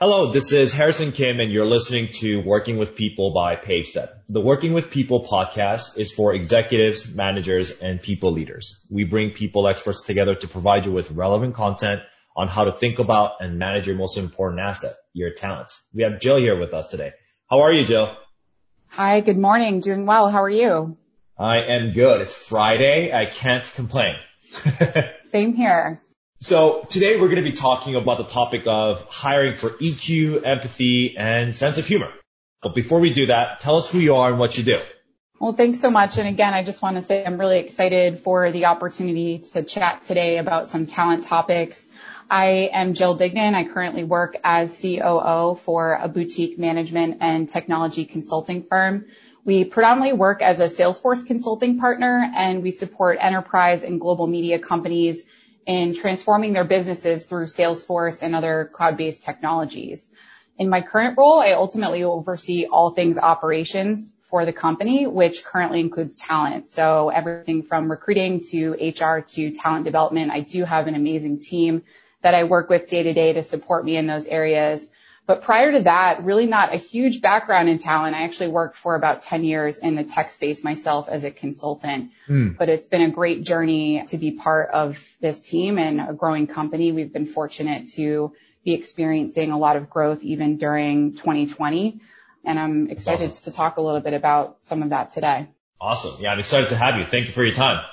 Hello, this is Harrison Kim and you're listening to Working with People by PaveStep. The Working with People podcast is for executives, managers, and people leaders. We bring people experts together to provide you with relevant content on how to think about and manage your most important asset, your talent. We have Jill here with us today. How are you, Jill? Hi, good morning. Doing well. How are you? I am good. It's Friday. I can't complain. Same here. So today we're going to be talking about the topic of hiring for EQ, empathy, and sense of humor. But before we do that, tell us who you are and what you do. Well, thanks so much. And again, I just want to say I'm really excited for the opportunity to chat today about some talent topics. I am Jill Dignan. I currently work as COO for a boutique management and technology consulting firm. We predominantly work as a Salesforce consulting partner and we support enterprise and global media companies in transforming their businesses through Salesforce and other cloud-based technologies. In my current role, I ultimately oversee all things operations for the company, which currently includes talent. So everything from recruiting to HR to talent development. I do have an amazing team that I work with day to day to support me in those areas. But prior to that, really not a huge background in talent. I actually worked for about 10 years in the tech space myself as a consultant. Mm. But it's been a great journey to be part of this team and a growing company. We've been fortunate to be experiencing a lot of growth even during 2020. And I'm excited awesome. to talk a little bit about some of that today. Awesome. Yeah, I'm excited to have you. Thank you for your time.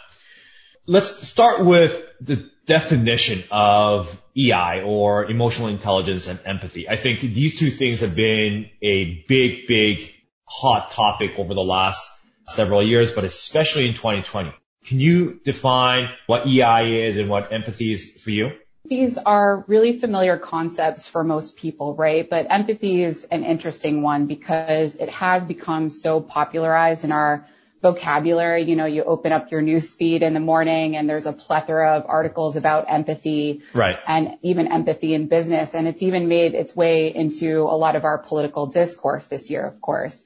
Let's start with the definition of EI or emotional intelligence and empathy. I think these two things have been a big, big hot topic over the last several years, but especially in 2020. Can you define what EI is and what empathy is for you? These are really familiar concepts for most people, right? But empathy is an interesting one because it has become so popularized in our vocabulary. You know, you open up your news feed in the morning and there's a plethora of articles about empathy. Right. And even empathy in business. And it's even made its way into a lot of our political discourse this year, of course.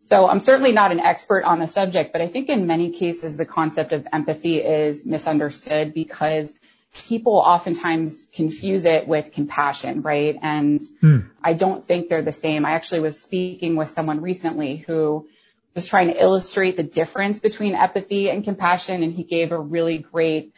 So I'm certainly not an expert on the subject, but I think in many cases the concept of empathy is misunderstood because people oftentimes confuse it with compassion, right? And hmm. I don't think they're the same. I actually was speaking with someone recently who was trying to illustrate the difference between empathy and compassion. And he gave a really great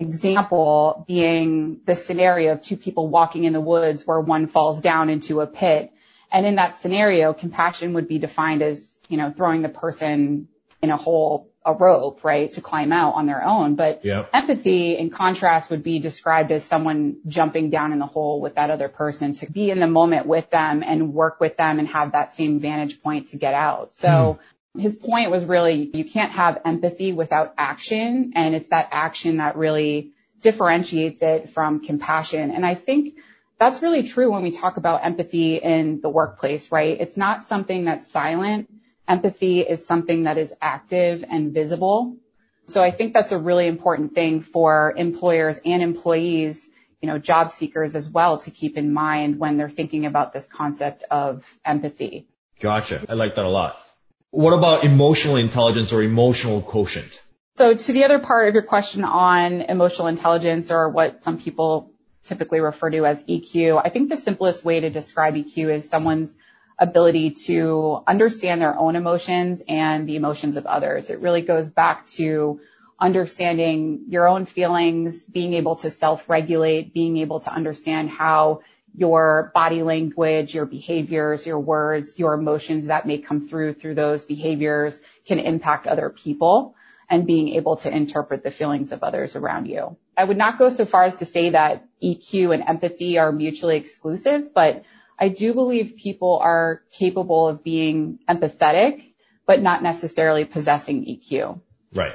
example being the scenario of two people walking in the woods where one falls down into a pit. And in that scenario, compassion would be defined as, you know, throwing the person in a hole a rope, right, to climb out on their own. But yep. empathy, in contrast, would be described as someone jumping down in the hole with that other person to be in the moment with them and work with them and have that same vantage point to get out. So hmm. his point was really you can't have empathy without action. And it's that action that really differentiates it from compassion. And I think that's really true when we talk about empathy in the workplace, right? It's not something that's silent Empathy is something that is active and visible. So I think that's a really important thing for employers and employees, you know, job seekers as well to keep in mind when they're thinking about this concept of empathy. Gotcha. I like that a lot. What about emotional intelligence or emotional quotient? So to the other part of your question on emotional intelligence or what some people typically refer to as EQ, I think the simplest way to describe EQ is someone's ability to understand their own emotions and the emotions of others. It really goes back to understanding your own feelings, being able to self-regulate, being able to understand how your body language, your behaviors, your words, your emotions that may come through through those behaviors can impact other people and being able to interpret the feelings of others around you. I would not go so far as to say that EQ and empathy are mutually exclusive, but I do believe people are capable of being empathetic, but not necessarily possessing EQ. Right.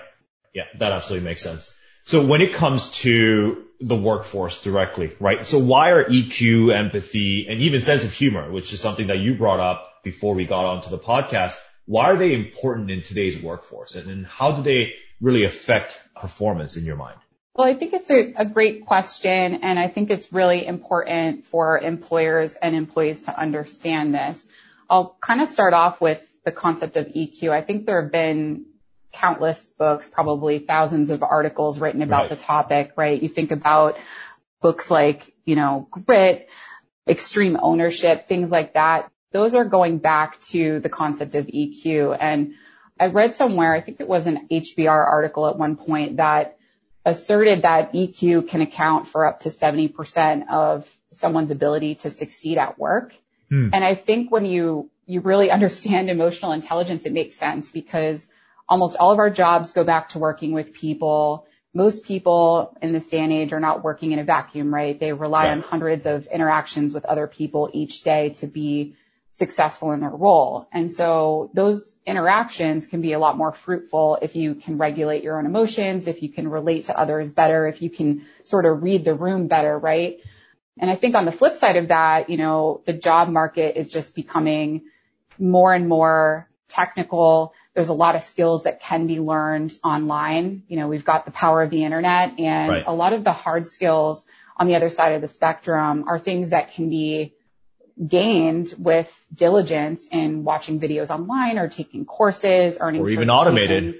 Yeah, that absolutely makes sense. So when it comes to the workforce directly, right? So why are EQ, empathy, and even sense of humor, which is something that you brought up before we got onto the podcast, why are they important in today's workforce and how do they really affect performance in your mind? Well, I think it's a, a, great question, and I think it's really important for employers and employees to understand this. I'll kind of start off with the concept of EQ. I think there have been countless books, probably thousands of articles written about right. the topic, right? You think about books like, you know, Grit, extreme ownership, things like that. Those are going back to the concept of EQ. And I read somewhere, I think it was an HBR article at one point that asserted that EQ can account for up to 70% of someone's ability to succeed at work. Hmm. And I think when you, you really understand emotional intelligence, it makes sense because almost all of our jobs go back to working with people. Most people in this day and age are not working in a vacuum, right? They rely right. on hundreds of interactions with other people each day to be successful in their role. And so those interactions can be a lot more fruitful if you can regulate your own emotions, if you can relate to others better, if you can sort of read the room better, right? And I think on the flip side of that, you know, the job market is just becoming more and more technical. There's a lot of skills that can be learned online. You know, we've got the power of the internet and right. a lot of the hard skills on the other side of the spectrum are things that can be gained with diligence in watching videos online or taking courses, earning or even automated.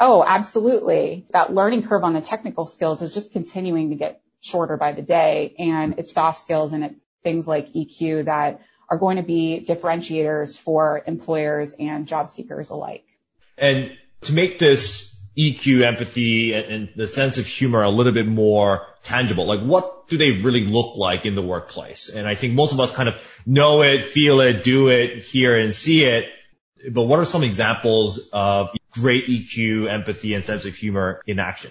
Oh, absolutely. That learning curve on the technical skills is just continuing to get shorter by the day. And it's soft skills and it's things like EQ that are going to be differentiators for employers and job seekers alike. And to make this EQ, empathy, and the sense of humor a little bit more tangible, like what do they really look like in the workplace? And I think most of us kind of know it, feel it, do it, hear and see it. But what are some examples of great EQ, empathy, and sense of humor in action?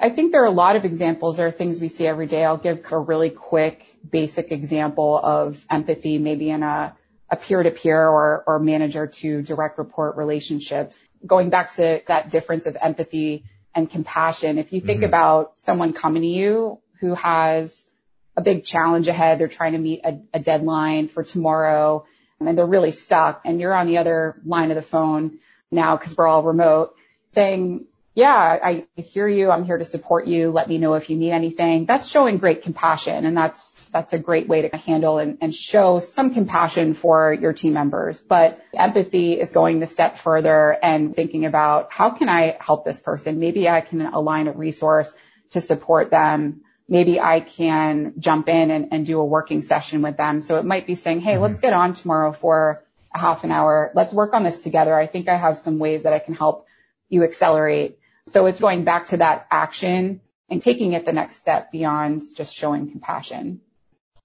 I think there are a lot of examples. There are things we see every day. I'll give a really quick, basic example of empathy, maybe in a, a peer-to-peer or, or manager to direct report relationships. Going back to that difference of empathy and compassion, if you think mm-hmm. about someone coming to you who has a big challenge ahead, they're trying to meet a, a deadline for tomorrow and they're really stuck and you're on the other line of the phone now because we're all remote saying, yeah, I hear you. I'm here to support you. Let me know if you need anything. That's showing great compassion. And that's, that's a great way to handle and, and show some compassion for your team members. But empathy is going the step further and thinking about how can I help this person? Maybe I can align a resource to support them. Maybe I can jump in and, and do a working session with them. So it might be saying, Hey, mm-hmm. let's get on tomorrow for a half an hour. Let's work on this together. I think I have some ways that I can help you accelerate so it's going back to that action and taking it the next step beyond just showing compassion.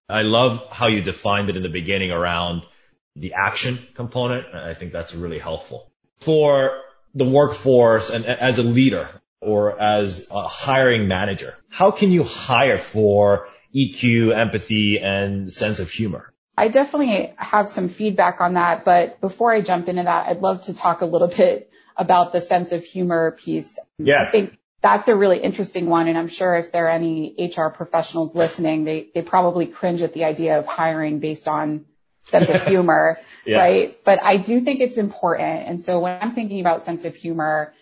I love how you defined it in the beginning around the action component. I think that's really helpful. For the workforce and as a leader or as a hiring manager, how can you hire for EQ, empathy, and sense of humor? I definitely have some feedback on that, but before I jump into that, I'd love to talk a little bit about the sense of humor piece. Yeah. I think that's a really interesting one. And I'm sure if there are any HR professionals listening, they, they probably cringe at the idea of hiring based on sense of humor, yeah. right? But I do think it's important. And so when I'm thinking about sense of humor,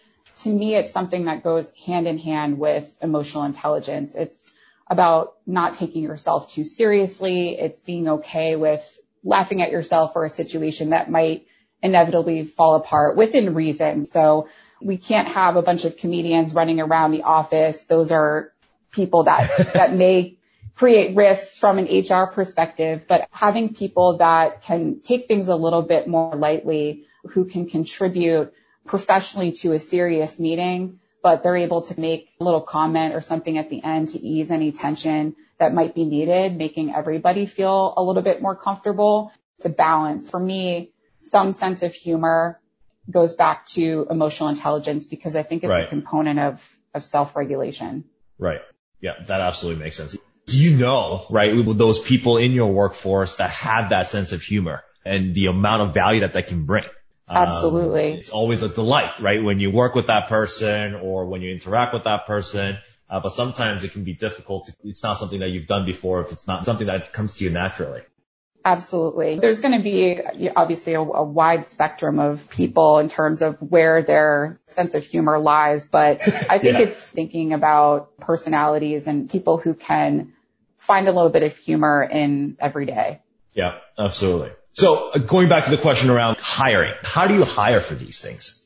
to me, it's something that goes hand in hand with emotional intelligence. It's about not taking yourself too seriously. It's being okay with laughing at yourself for a situation that might inevitably fall apart within reason. So we can't have a bunch of comedians running around the office. Those are people that, that may create risks from an HR perspective, but having people that can take things a little bit more lightly, who can contribute professionally to a serious meeting, but they're able to make a little comment or something at the end to ease any tension that might be needed, making everybody feel a little bit more comfortable. It's a balance. For me, some sense of humor goes back to emotional intelligence because I think it's right. a component of, of self-regulation. Right. Yeah, that absolutely makes sense. Do you know, right, those people in your workforce that have that sense of humor and the amount of value that they can bring? Absolutely. Um, it's always a delight, right? When you work with that person or when you interact with that person. Uh, but sometimes it can be difficult. To, it's not something that you've done before if it's not something that comes to you naturally. Absolutely. There's going to be obviously a, a, wide spectrum of people in terms of where their sense of humor lies, but I think yeah. it's thinking about personalities and people who can find a little bit of humor in every day. Yeah, absolutely. So uh, going back to the question around hiring, how do you hire for these things?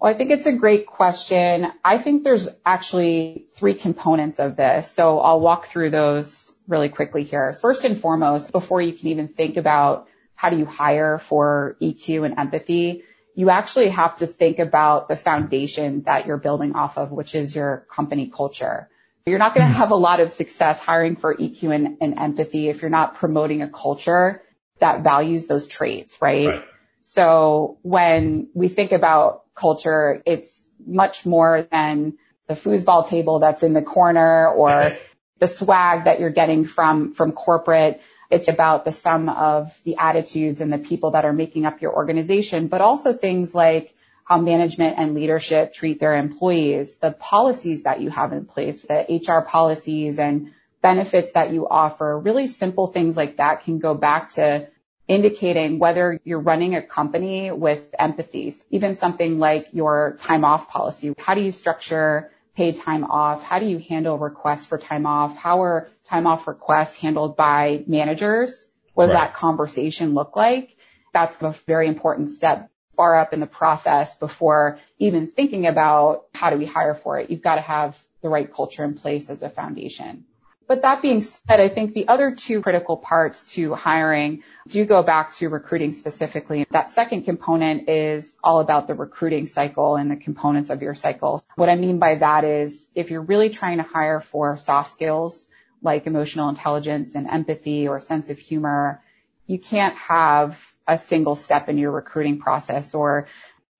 Well, I think it's a great question. I think there's actually three components of this. So I'll walk through those really quickly here. First and foremost, before you can even think about how do you hire for EQ and empathy, you actually have to think about the foundation that you're building off of, which is your company culture. You're not going to have a lot of success hiring for EQ and, and empathy if you're not promoting a culture that values those traits, right? right? So when we think about culture, it's much more than the foosball table that's in the corner or the swag that you're getting from, from corporate. It's about the sum of the attitudes and the people that are making up your organization, but also things like how management and leadership treat their employees, the policies that you have in place, the HR policies and benefits that you offer, really simple things like that can go back to indicating whether you're running a company with empathies, even something like your time off policy. How do you structure paid time off? How do you handle requests for time off? How are time off requests handled by managers? What does right. that conversation look like? That's a very important step far up in the process before even thinking about how do we hire for it. You've got to have the right culture in place as a foundation. But that being said, I think the other two critical parts to hiring do go back to recruiting specifically. That second component is all about the recruiting cycle and the components of your cycle. What I mean by that is if you're really trying to hire for soft skills like emotional intelligence and empathy or sense of humor, you can't have a single step in your recruiting process or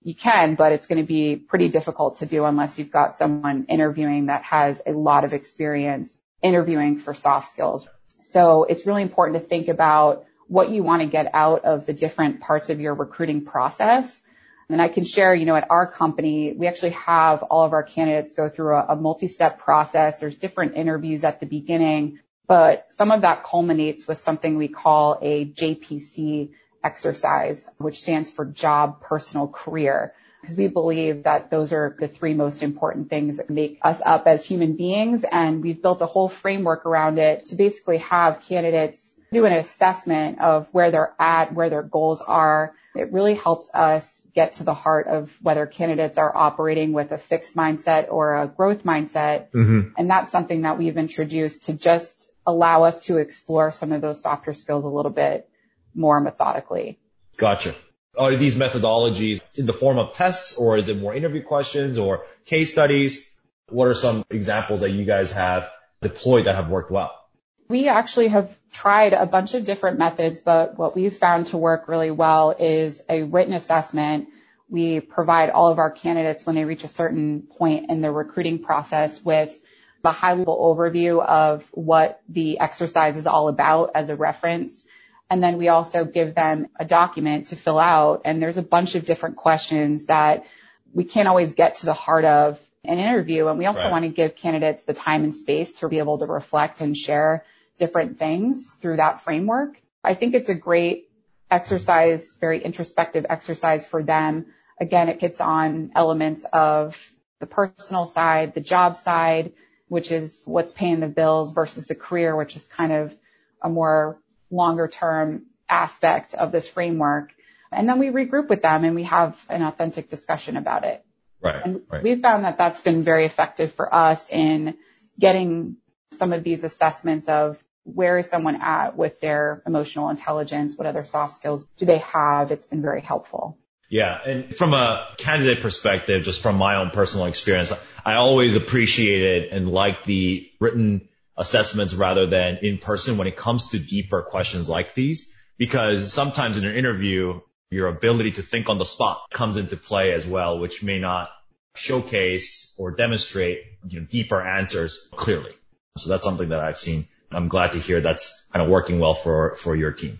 you can, but it's going to be pretty difficult to do unless you've got someone interviewing that has a lot of experience interviewing for soft skills. So it's really important to think about what you want to get out of the different parts of your recruiting process. And I can share, you know, at our company, we actually have all of our candidates go through a, a multi-step process. There's different interviews at the beginning, but some of that culminates with something we call a JPC exercise, which stands for job, personal, career because we believe that those are the three most important things that make us up as human beings. And we've built a whole framework around it to basically have candidates do an assessment of where they're at, where their goals are. It really helps us get to the heart of whether candidates are operating with a fixed mindset or a growth mindset. Mm-hmm. And that's something that we've introduced to just allow us to explore some of those softer skills a little bit more methodically. Gotcha. Are these methodologies in the form of tests or is it more interview questions or case studies? What are some examples that you guys have deployed that have worked well? We actually have tried a bunch of different methods, but what we've found to work really well is a written assessment. We provide all of our candidates when they reach a certain point in the recruiting process with a high level overview of what the exercise is all about as a reference. And then we also give them a document to fill out. And there's a bunch of different questions that we can't always get to the heart of an interview. And we also right. want to give candidates the time and space to be able to reflect and share different things through that framework. I think it's a great exercise, very introspective exercise for them. Again, it gets on elements of the personal side, the job side, which is what's paying the bills versus the career, which is kind of a more longer term aspect of this framework. And then we regroup with them and we have an authentic discussion about it. Right. And right. we've found that that's been very effective for us in getting some of these assessments of where is someone at with their emotional intelligence? What other soft skills do they have? It's been very helpful. Yeah. And from a candidate perspective, just from my own personal experience, I always appreciated and liked the written assessments rather than in person when it comes to deeper questions like these. Because sometimes in an interview, your ability to think on the spot comes into play as well, which may not showcase or demonstrate you know, deeper answers clearly. So that's something that I've seen. I'm glad to hear that's kind of working well for, for your team.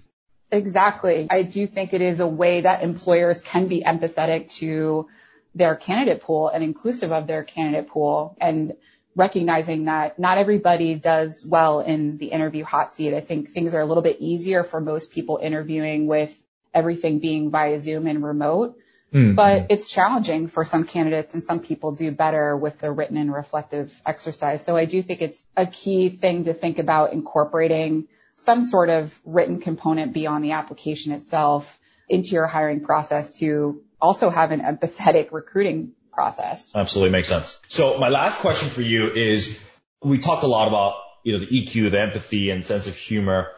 Exactly. I do think it is a way that employers can be empathetic to their candidate pool and inclusive of their candidate pool. And recognizing that not everybody does well in the interview hot seat. I think things are a little bit easier for most people interviewing with everything being via Zoom and remote. Mm-hmm. But it's challenging for some candidates and some people do better with the written and reflective exercise. So I do think it's a key thing to think about incorporating some sort of written component beyond the application itself into your hiring process to also have an empathetic recruiting process. Absolutely makes sense. So my last question for you is, we talked a lot about, you know, the EQ, the empathy and sense of humor.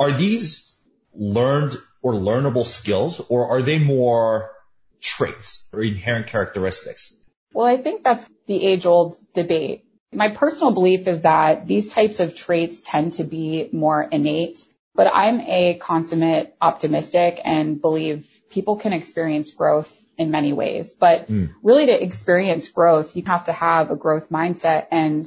Are these learned or learnable skills or are they more traits or inherent characteristics? Well, I think that's the age old debate. My personal belief is that these types of traits tend to be more innate, but I'm a consummate optimistic and believe people can experience growth in many ways. But mm. really to experience growth, you have to have a growth mindset. And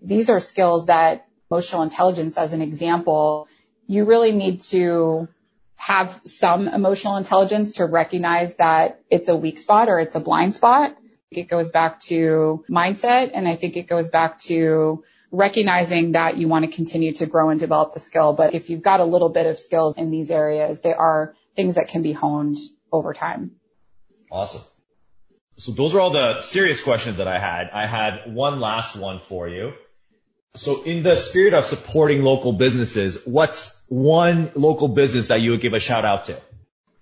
these are skills that emotional intelligence, as an example, you really need to have some emotional intelligence to recognize that it's a weak spot or it's a blind spot. It goes back to mindset. And I think it goes back to recognizing that you want to continue to grow and develop the skill. But if you've got a little bit of skills in these areas, they are things that can be honed over time. Awesome. So those are all the serious questions that I had. I had one last one for you. So in the spirit of supporting local businesses, what's one local business that you would give a shout out to?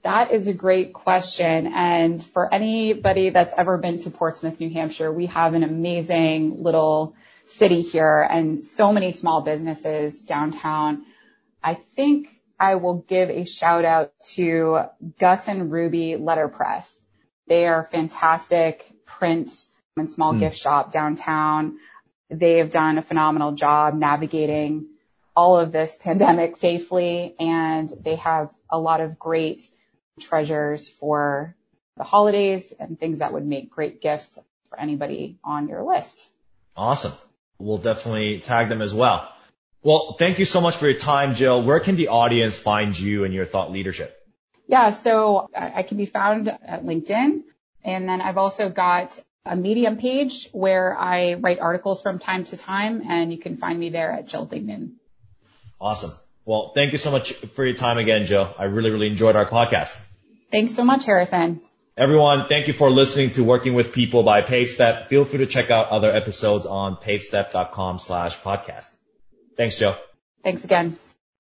That is a great question. And for anybody that's ever been to Portsmouth, New Hampshire, we have an amazing little city here and so many small businesses downtown. I think I will give a shout out to Gus and Ruby Letterpress. They are fantastic print and small mm. gift shop downtown. They have done a phenomenal job navigating all of this pandemic safely and they have a lot of great treasures for the holidays and things that would make great gifts for anybody on your list. Awesome. We'll definitely tag them as well. Well, thank you so much for your time, Jill. Where can the audience find you and your thought leadership? Yeah, so I can be found at LinkedIn. And then I've also got a Medium page where I write articles from time to time, and you can find me there at Jill Dignan. Awesome. Well, thank you so much for your time again, Jill. I really, really enjoyed our podcast. Thanks so much, Harrison. Everyone, thank you for listening to Working with People by PaveStep. Feel free to check out other episodes on pavestep.com slash podcast. Thanks, Joe. Thanks again.